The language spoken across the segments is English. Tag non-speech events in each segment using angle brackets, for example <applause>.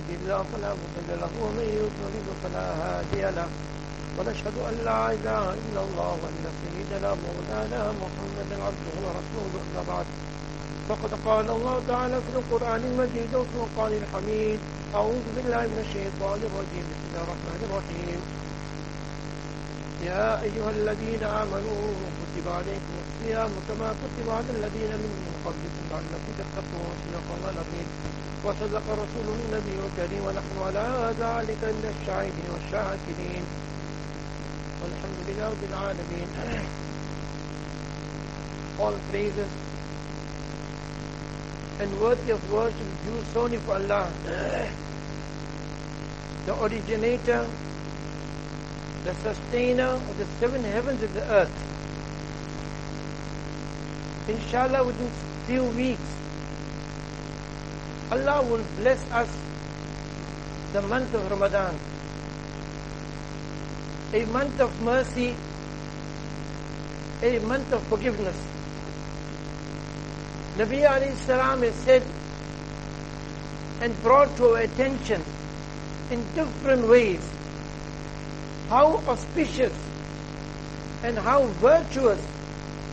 يهدي الله فلا مضل له ومن يضلل فلا هادي له. ونشهد أن لا إله إلا الله وأن سيدنا مولانا محمدا عبده ورسوله أما بعد. فقد قال الله تعالى في القرآن المجيد والفرقان الحميد أعوذ بالله من الشيطان الرجيم. بسم الله الرحمن الرحيم. يا أيها الذين آمنوا كتب عليكم الصيام كما كتب على الذين من قبلكم لعلكم تتقون. صدق الله العظيم. وصدق رسوله النبي الكريم ونحن على ذلك من الشاهدين والشاكرين والحمد لله رب العالمين all praises and worthy of worship due solely for Allah the originator the sustainer of the seven heavens and the earth inshallah within few weeks Allah will bless us the month of Ramadan a month of mercy a month of forgiveness Nabi alayhi salam has said and brought to our attention in different ways how auspicious and how virtuous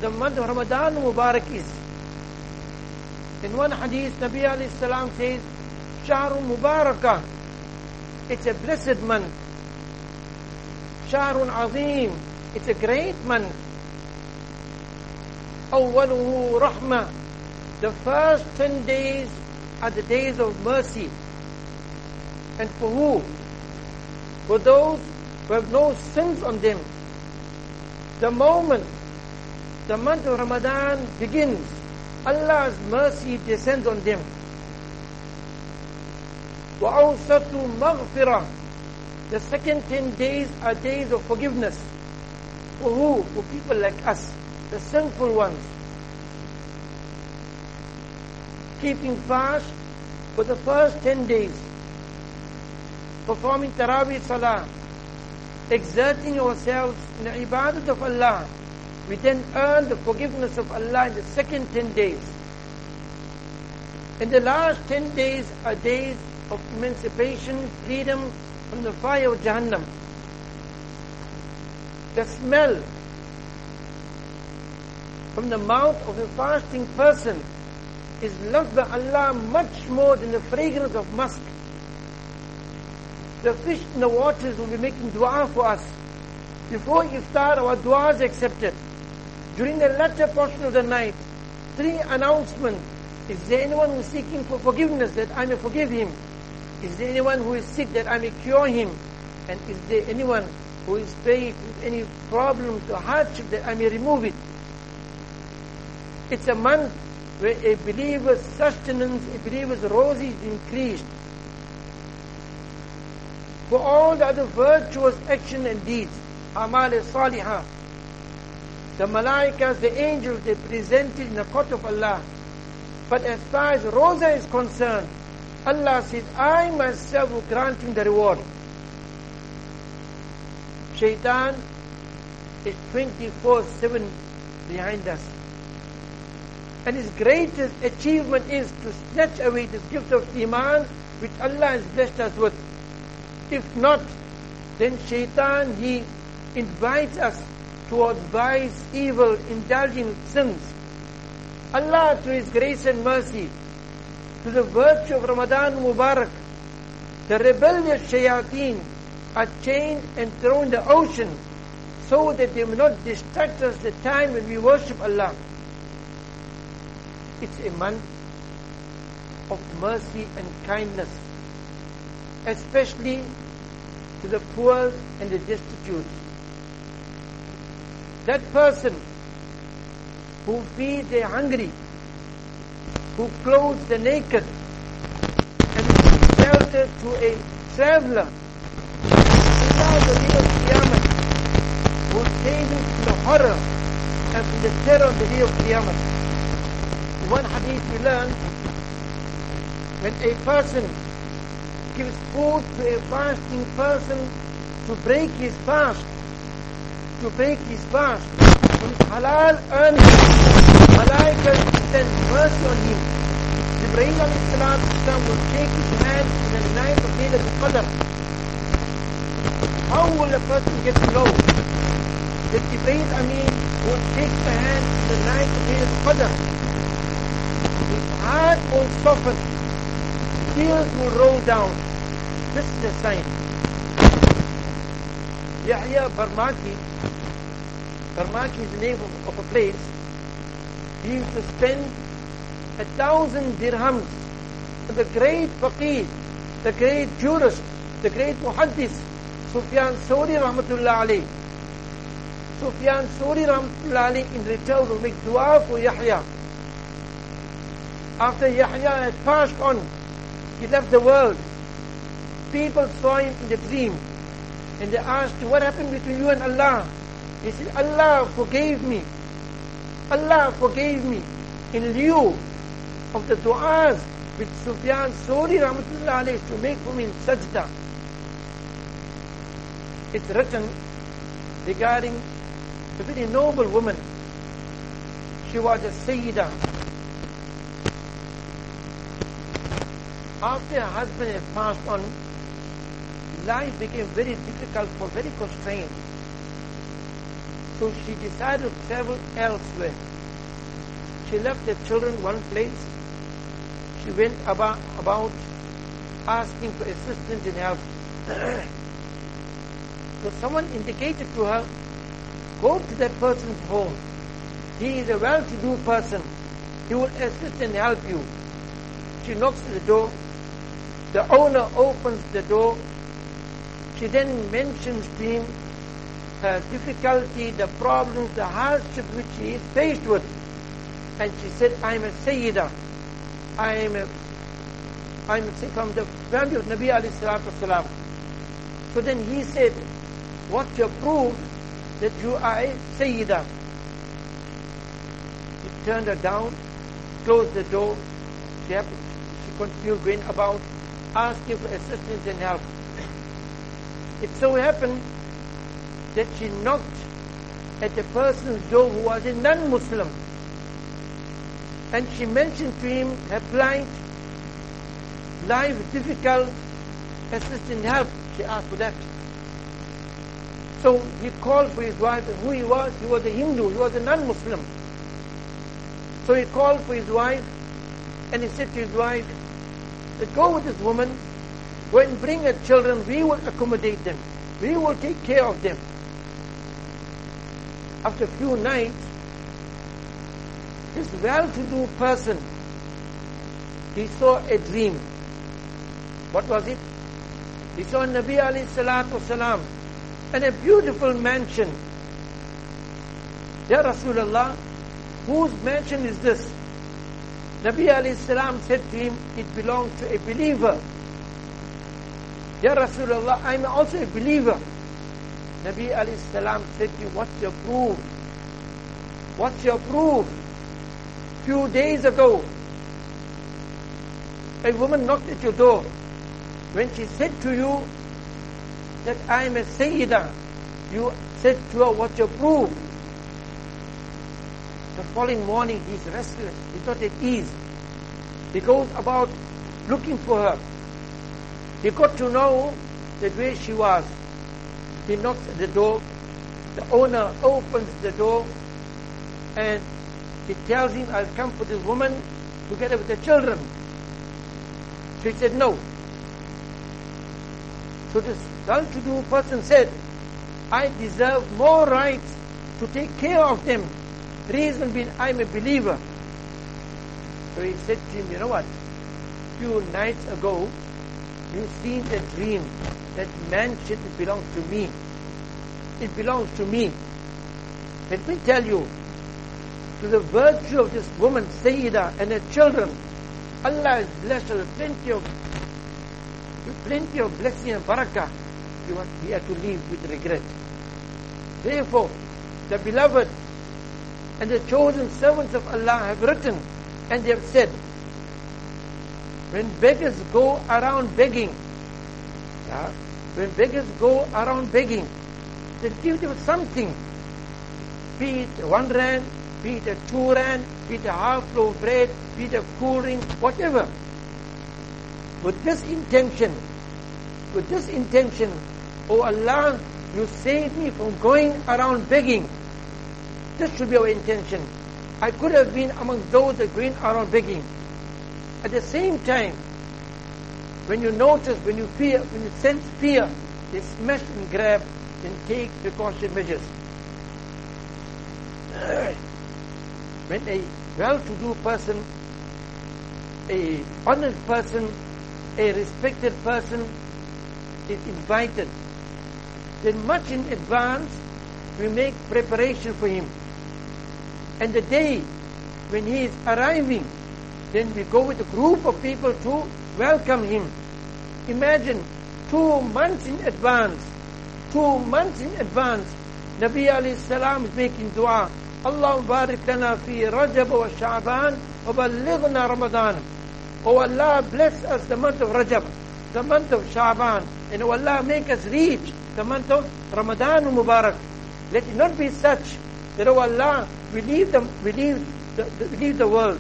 the month of Ramadan Mubarak is. In one hadith, Nabi alayhi salam says, Shahrul Mubarakah. It's a blessed month. Shahrun Azim. It's a great month. Awwaluhu Rahmah. The first ten days are the days of mercy. And for who? For those who have no sins on them. The moment the month of Ramadan begins, Allah's mercy descends on them. وَأَوْسَطُ مَغْفِرَةً The second ten days are days of forgiveness. For who? For people like us, the sinful ones. Keeping fast for the first ten days. Performing Taraweeh Salah. Exerting ourselves in the ibadat of Allah. We then earn the forgiveness of Allah in the second ten days. In the last ten days are days of emancipation, freedom from the fire of Jahannam. The smell from the mouth of a fasting person is loved by Allah much more than the fragrance of musk. The fish in the waters will be making dua for us. Before iftar, our dua is accepted. During the latter portion of the night, three announcements. Is there anyone who is seeking for forgiveness that I may forgive him? Is there anyone who is sick that I may cure him? And is there anyone who is faced with any problem or hardship that I may remove it? It's a month where a believer's sustenance, a believer's rozi is increased. For all the other virtuous action and deeds, amal salihah, the malaikas, the angels, they presented in the court of Allah. But as far as Rosa is concerned, Allah says, I myself will grant him the reward. Shaitan is 24-7 behind us. And his greatest achievement is to snatch away this gift of Iman which Allah has blessed us with. If not, then Shaitan, he invites us towards vice, evil, indulging sins. Allah, through His grace and mercy, to the virtue of Ramadan Mubarak, the rebellious shayateen are chained and thrown in the ocean so that they will not distract us the time when we worship Allah. It's a month of mercy and kindness, especially to the poor and the destitute. That person who feeds the hungry, who clothes the naked, and gives shelter to a traveler, without the day of Qiyamah, will save him from the horror and from the terror of the day of Qiyamah. In one hadith we learn, when a person gives food to a fasting person to break his fast, to break his fast from halal earnings, Malaika send mercy on him. The Jibreel Islam will take his hand in the night of Laylat al-Qadr. How will a person get to know that Jibreel Amin will take the hand in the night of Laylat al-Qadr? His heart will soften. Tears will roll down. This is a sign. Yahya Barmaki, Barmaki is the name of, of a place. He used to spend a thousand dirhams. The great faqih, the great jurist, the great muhaddis, Sufyan Sori Rahmatullah Ali. Sufyan Sori Rahmatullah in return will make dua for Yahya. After Yahya had passed on, he left the world. People saw him in the dream and they asked, what happened between you and Allah? He said, Allah forgave me. Allah forgave me in lieu of the du'as which Sufyan Sori Rahmatullah alayhi to make for me in sajda. It's written regarding a very noble woman. She was a Sayyida. After her husband had passed on, life became very difficult for very constrained. So she decided to travel elsewhere. She left the children one place she went about, about asking for assistance and help. <clears throat> so someone indicated to her, go to that person's home. He is a well-to-do person. He will assist and help you. She knocks at the door. The owner opens the door. She then mentions to him her difficulty, the problems, the hardship which he is faced with. And she said, I'm a Sayyidah. I am a, I'm from the family of Nabi alayhi salatu. So then he said, what's your proof that you are a Sayyidah? He turned her down, closed the door. She, had, she continued going about, asking for assistance and help. It so happened that she knocked at the person's door who was a non-Muslim and she mentioned to him her plight, life difficult, assisting help. She asked for that. So he called for his wife, who he was, he was a Hindu, he was a non-Muslim. So he called for his wife, and he said to his wife, let go with this woman, and bring her children, we will accommodate them. We will take care of them. After a few nights, this well-to-do person, he saw a dream. What was it? He saw Nabi alayhi salatu salam and a beautiful mansion. Ya Rasulullah, whose mansion is this? Nabi alayhi salam said to him, it belongs to a believer. Ya Rasulullah, I'm also a believer. Nabi alayhi salam said to you, what's your proof? What's your proof? few days ago, a woman knocked at your door. When she said to you that I am a Sayyidah, you said to her, what's your proof? The following morning, he's restless. He's not at ease. He goes about looking for her. He got to know that where she was. He knocks at the door. The owner opens the door and he tells him, I'll come for this woman together with the children. She said, no. So this well-to-do person said, I deserve more rights to take care of them. Reason being, I'm a believer. So he said to him, you know what? Few nights ago, you seen the dream that mansion belongs to me. It belongs to me. Let me tell you, to the virtue of this woman, Sayyida, and her children. Allah has blessed her with plenty of, with plenty of blessing and barakah. You want, he had to leave with regret. Therefore, the beloved and the chosen servants of Allah have written and they have said, when beggars go around begging, yeah, when beggars go around begging, they give them something, be it one rand, be it a two rand, be it a half-loaf bread, be it a cool drink, whatever. With this intention, with this intention, oh Allah, you save me from going around begging. This should be our intention. I could have been among those that going around begging. At the same time, when you notice, when you fear, when you sense fear, they smash and grab and take precaution measures. <clears throat> when a well-to-do person, a honest person, a respected person is invited, then much in advance we make preparation for him. And the day when he is arriving, then we go with a group of people to welcome him. Imagine two months in advance, two months in advance, Nabi alayhi salam is making dua. Allah barik lana fi Rajab wa Sha'ban wa balighna Ramadan. Oh Allah bless us the month of Rajab, the month of Sha'ban, and oh Allah make us reach the month of Ramadan Mubarak. Let it not be such that oh Allah, we leave the, we leave the, we leave the world.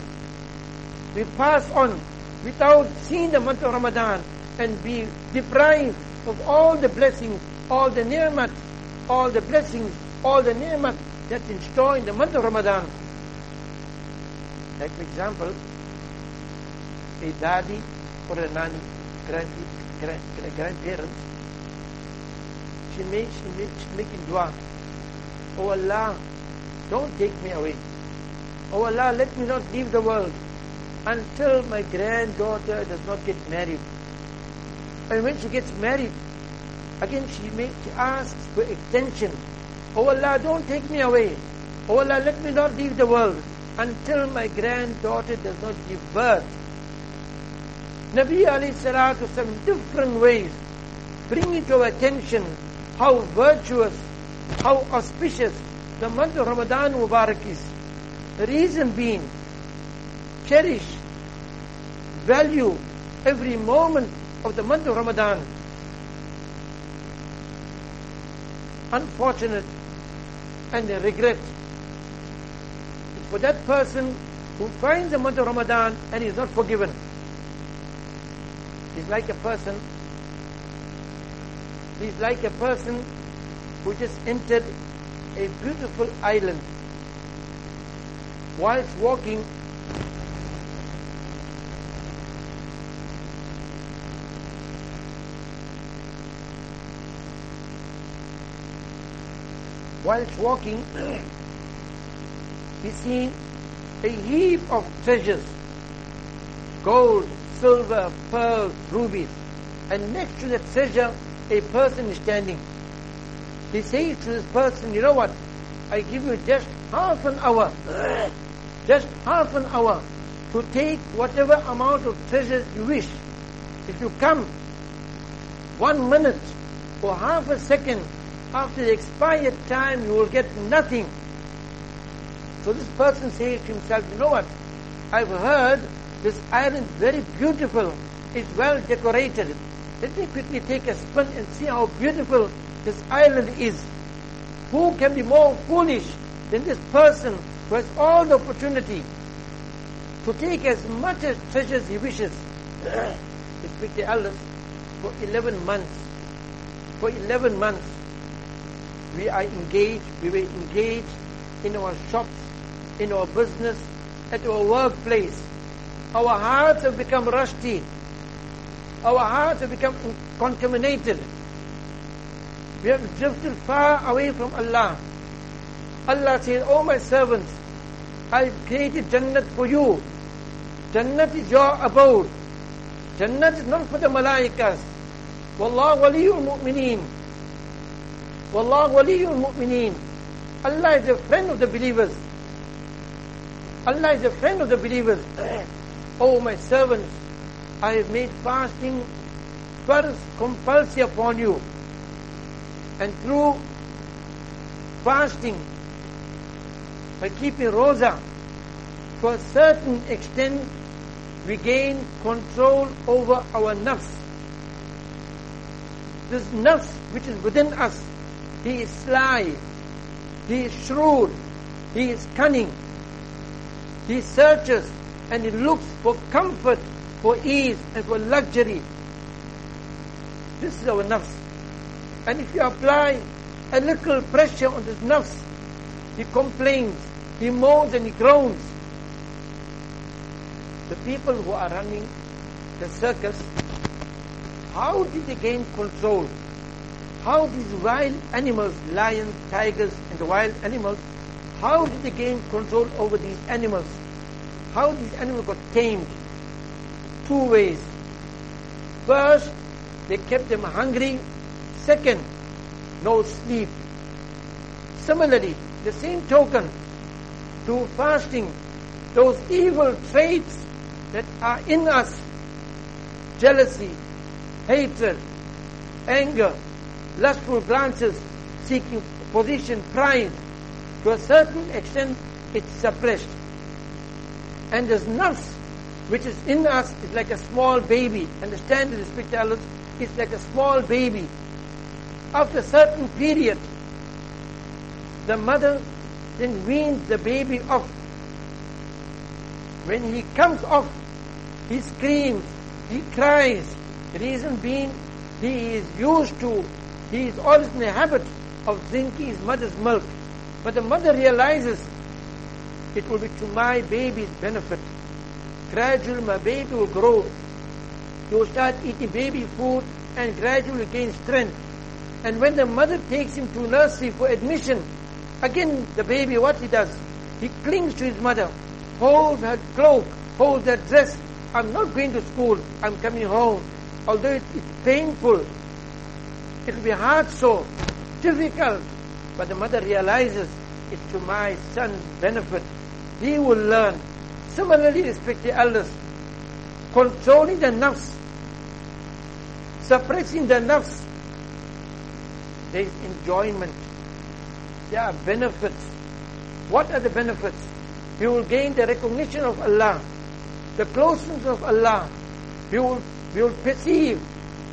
We pass on without seeing the month of Ramadan and be deprived of all the blessings, all the ni'mat, all the blessings, all the ni'mat that's in store in the month of Ramadan. Like for example, a daddy or a nanny, grand, grand, grandparents, she makes, she makes making dua. Oh Allah, don't take me away. Oh Allah, let me not leave the world until my granddaughter does not get married. And when she gets married, again she, makes, asks for extension. Oh Allah, don't take me away. Oh Allah, let me not leave the world until my granddaughter does not give birth. Nabi alayhi salatu some different ways bring it to attention how virtuous, how auspicious the month of Ramadan Mubarak is. The reason being, cherish, value every moment of the month of Ramadan. Unfortunate and a regret for that person who finds the month of Ramadan and is not forgiven. He's like a person, he's like a person who just entered a beautiful island. Whilst walking, whilst walking, he seen a heap of treasures gold, silver, pearls, rubies. And next to that treasure, a person is standing. He says to this person, you know what? I give you just half an hour, <clears throat> just half an hour to take whatever amount of treasures you wish. If you come one minute or half a second after the expired time, you will get nothing. So this person says to himself, you know what? I've heard this island is very beautiful. It's well decorated. Let me quickly take a spin and see how beautiful this island is. Who can be more foolish than this person who has all the opportunity to take as much as treasures he wishes? he speak the elders for 11 months. For 11 months, we are engaged, we were engaged in our shops, in our business, at our workplace. Our hearts have become rusty. Our hearts have become contaminated. We have drifted far away from Allah. Allah says, Oh my servants, I've created Jannat for you. Jannat is your abode. Jannat is not for the malaikas. Wallah waliyul mu'mineen. Wallah waliyul mu'mineen. Allah is a friend of the believers. Allah is a friend of the believers. <clears throat> oh my servants, I have made fasting first compulsory upon you. And through fasting, by keeping rosa, to a certain extent, we gain control over our nafs. This nafs which is within us, he is sly, he is shrewd, he is cunning. He searches and he looks for comfort, for ease and for luxury. This is our nafs. And if you apply a little pressure on this nafs, he complains, he moans and he groans. The people who are running the circus, how did they gain control? How these wild animals, lions, tigers, and the wild animals, how did they gain control over these animals? How these animals got tamed? Two ways. First, they kept them hungry. Second, no sleep. Similarly, the same token through fasting, those evil traits that are in us, jealousy, hatred, anger, lustful glances, seeking position, pride, to a certain extent it's suppressed. And this nafs which is in us is like a small baby. Understand the spirituality is like a small baby. After a certain period, the mother then weans the baby off. When he comes off, he screams, he cries. The Reason being, he is used to, he is always in the habit of drinking his mother's milk. But the mother realizes it will be to my baby's benefit. Gradually my baby will grow. He will start eating baby food and gradually gain strength. And when the mother takes him to nursery for admission, again the baby, what he does? He clings to his mother, holds her cloak, holds her dress. I'm not going to school, I'm coming home. Although it's painful, it will be hard so, difficult. But the mother realizes it's to my son's benefit. He will learn. Similarly, respect the elders. Controlling the nafs, suppressing the nafs, there is enjoyment. There are benefits. What are the benefits? You will gain the recognition of Allah, the closeness of Allah. You will, you will perceive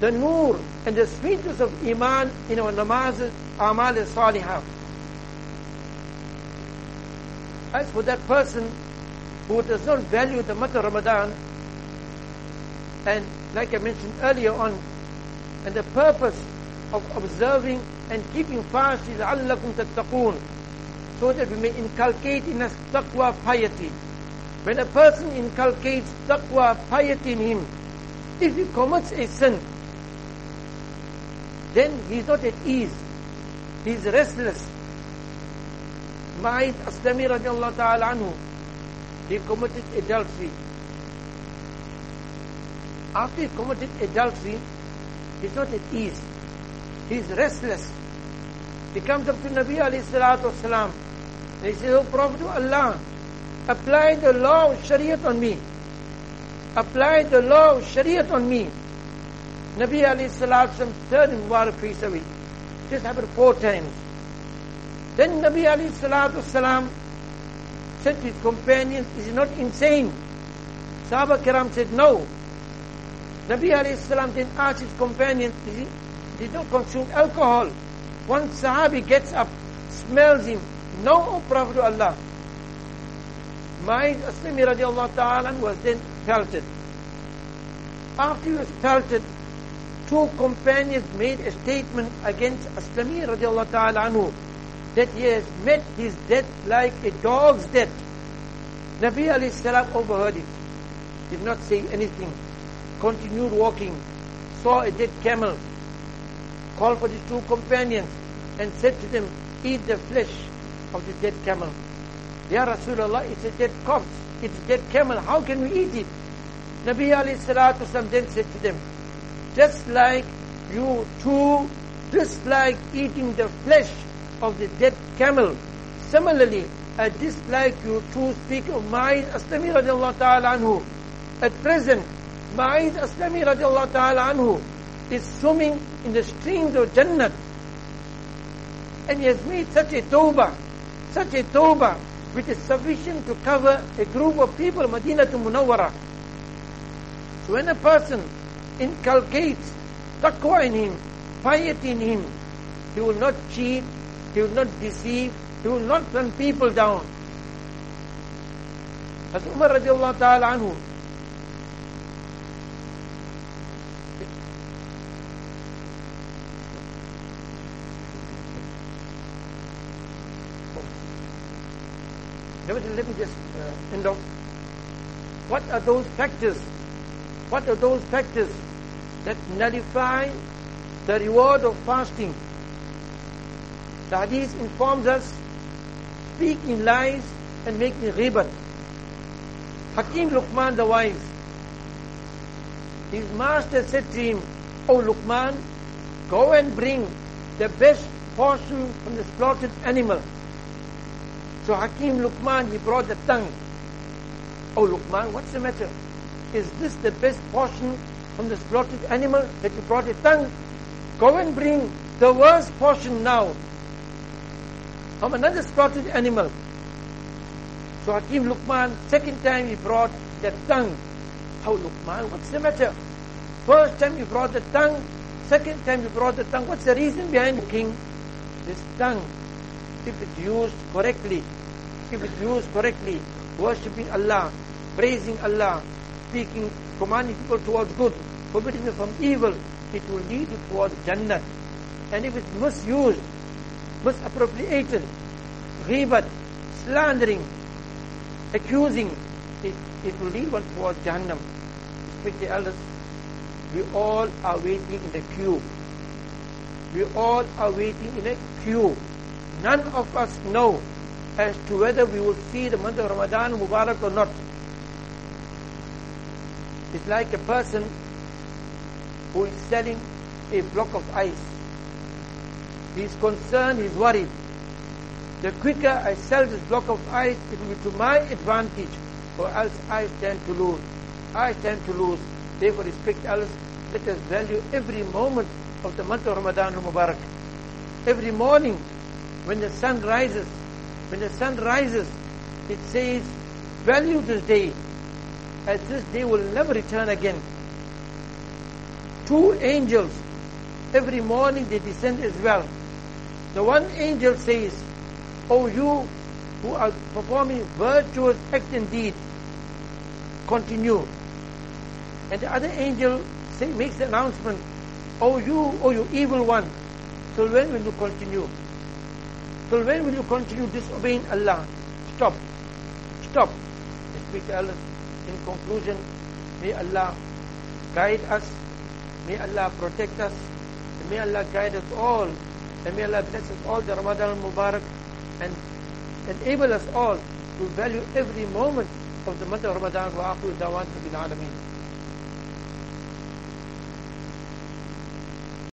the nur and the sweetness of iman in our namaz, amal salihah. As for that person who does not value the month of Ramadan, and like I mentioned earlier on, and the purpose of observing and keeping fast is allakum tattaqun, so that we may inculcate in us taqwa piety. When a person inculcates taqwa piety in him, if he commits a sin, then he is not at ease. He is restless. Ma'iz Aslami radiallahu ta'ala anhu, he committed adultery. After he committed adultery, he is not at ease. He is restless. He comes up to Nabi alayhi salatu wasalam. And he says, Oh Prophet of Allah, apply the law of Shariat on me. Apply the law of Shariat on me. Nabi salatu wasalam turned Mubarak away. This happened four times. Then Nabi salatu wasalam said to his companions, is he not insane? Sahaba Kiram said, no. Nabi Ali salam then asked his companions, he did not consume alcohol. One Sahabi gets up, smells him. No, O Prophet Allah. Ma'iz Aslami radiallahu ta'ala was then pelted. After he was pelted, two companions made a statement against Aslami radiallahu ta'ala anhu that he has met his death like a dog's death. Nabi alayhi salam overheard it, did not say anything, continued walking, saw a dead camel, called for his two companions and said to them, eat the flesh of the dead camel. Ya Rasulullah, it's a dead corpse, it's a dead camel, how can we eat it? Nabi alayhi salatu then said to them, just like you two dislike eating the flesh of the dead camel. Similarly, I dislike you to speak of Ma'iz Aslami radiallahu ta'ala anhu. At present, Ma'iz Aslami radiallahu ta'ala anhu is swimming in the streams of Jannah. And he has made such a tawbah, such a tawbah, which is sufficient to cover a group of people, Madinah to Munawwara. So when a person inculcates taqwa in him, piety in him, he will not cheat, he will not deceive, he will not run people down. Hazrat Umar radiallahu ta'ala anhu let me just uh, end off. What are those factors? What are those factors that nullify the reward of fasting? The hadith informs us speaking lies and making ghibat. Hakim Luqman the wise, his master said to him, O Luqman, go and bring the best portion from the slaughtered animal so Hakim Luqman, he brought the tongue. Oh Luqman, what's the matter? Is this the best portion from the slaughtered animal that you brought the tongue? Go and bring the worst portion now from another slaughtered animal. So Hakim Luqman, second time he brought the tongue. How Luqman, what's the matter? First time you brought the tongue, second time you brought the tongue. What's the reason behind the king? This tongue if it's used correctly, if it's used correctly, worshipping Allah, praising Allah, speaking, commanding people towards good, forbidding them from evil, it will lead you towards Jannah. And if it's misused, misappropriated, ghibat, slandering, accusing, it, it will lead one towards Jahannam. Speak the elders, we all are waiting in the queue. We all are waiting in a queue none of us know as to whether we will see the month of Ramadan Mubarak or not. It's like a person who is selling a block of ice. He's concerned, he's worried. The quicker I sell this block of ice, it will be to my advantage, or else I stand to lose. I stand to lose. Therefore, respect Allah. Let us value every moment of the month of Ramadan Mubarak. Every morning, when the sun rises, when the sun rises, it says, value this day, as this day will never return again. Two angels, every morning they descend as well. The one angel says, O you who are performing virtuous acts and deeds, continue. And the other angel say, makes the announcement, O you, O you evil one, so when will you continue? So when will you continue disobeying Allah? Stop. Stop. Speak to Allah. In conclusion, may Allah guide us. May Allah protect us. And may Allah guide us all. And may Allah bless us all the Ramadan al-Mubarak and enable us all to value every moment of the month of Ramadan wa.